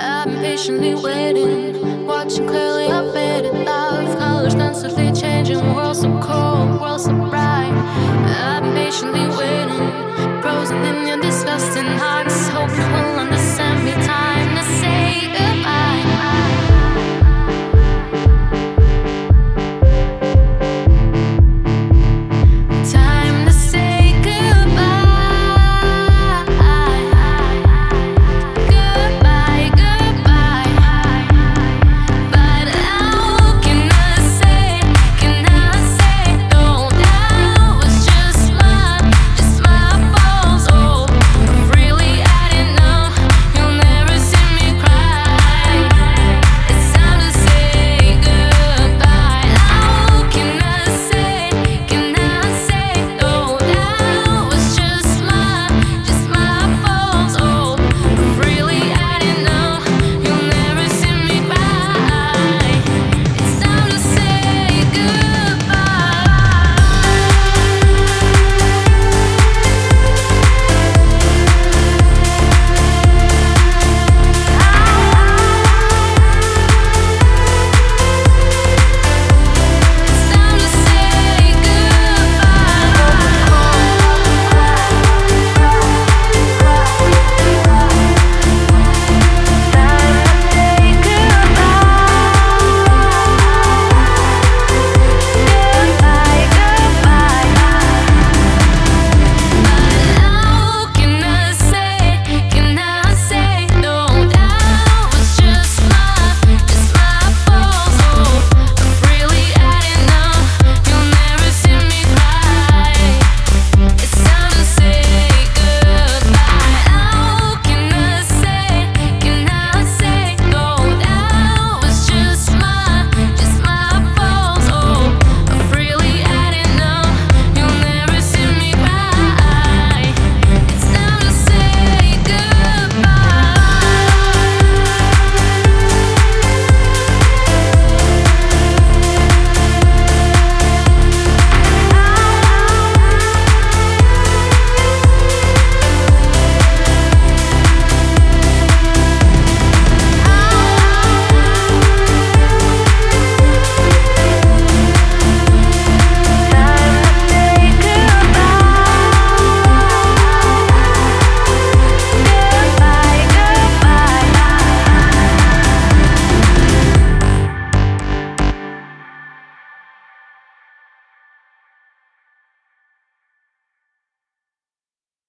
I've been patiently waiting, watching clearly I faded love. Colors dance.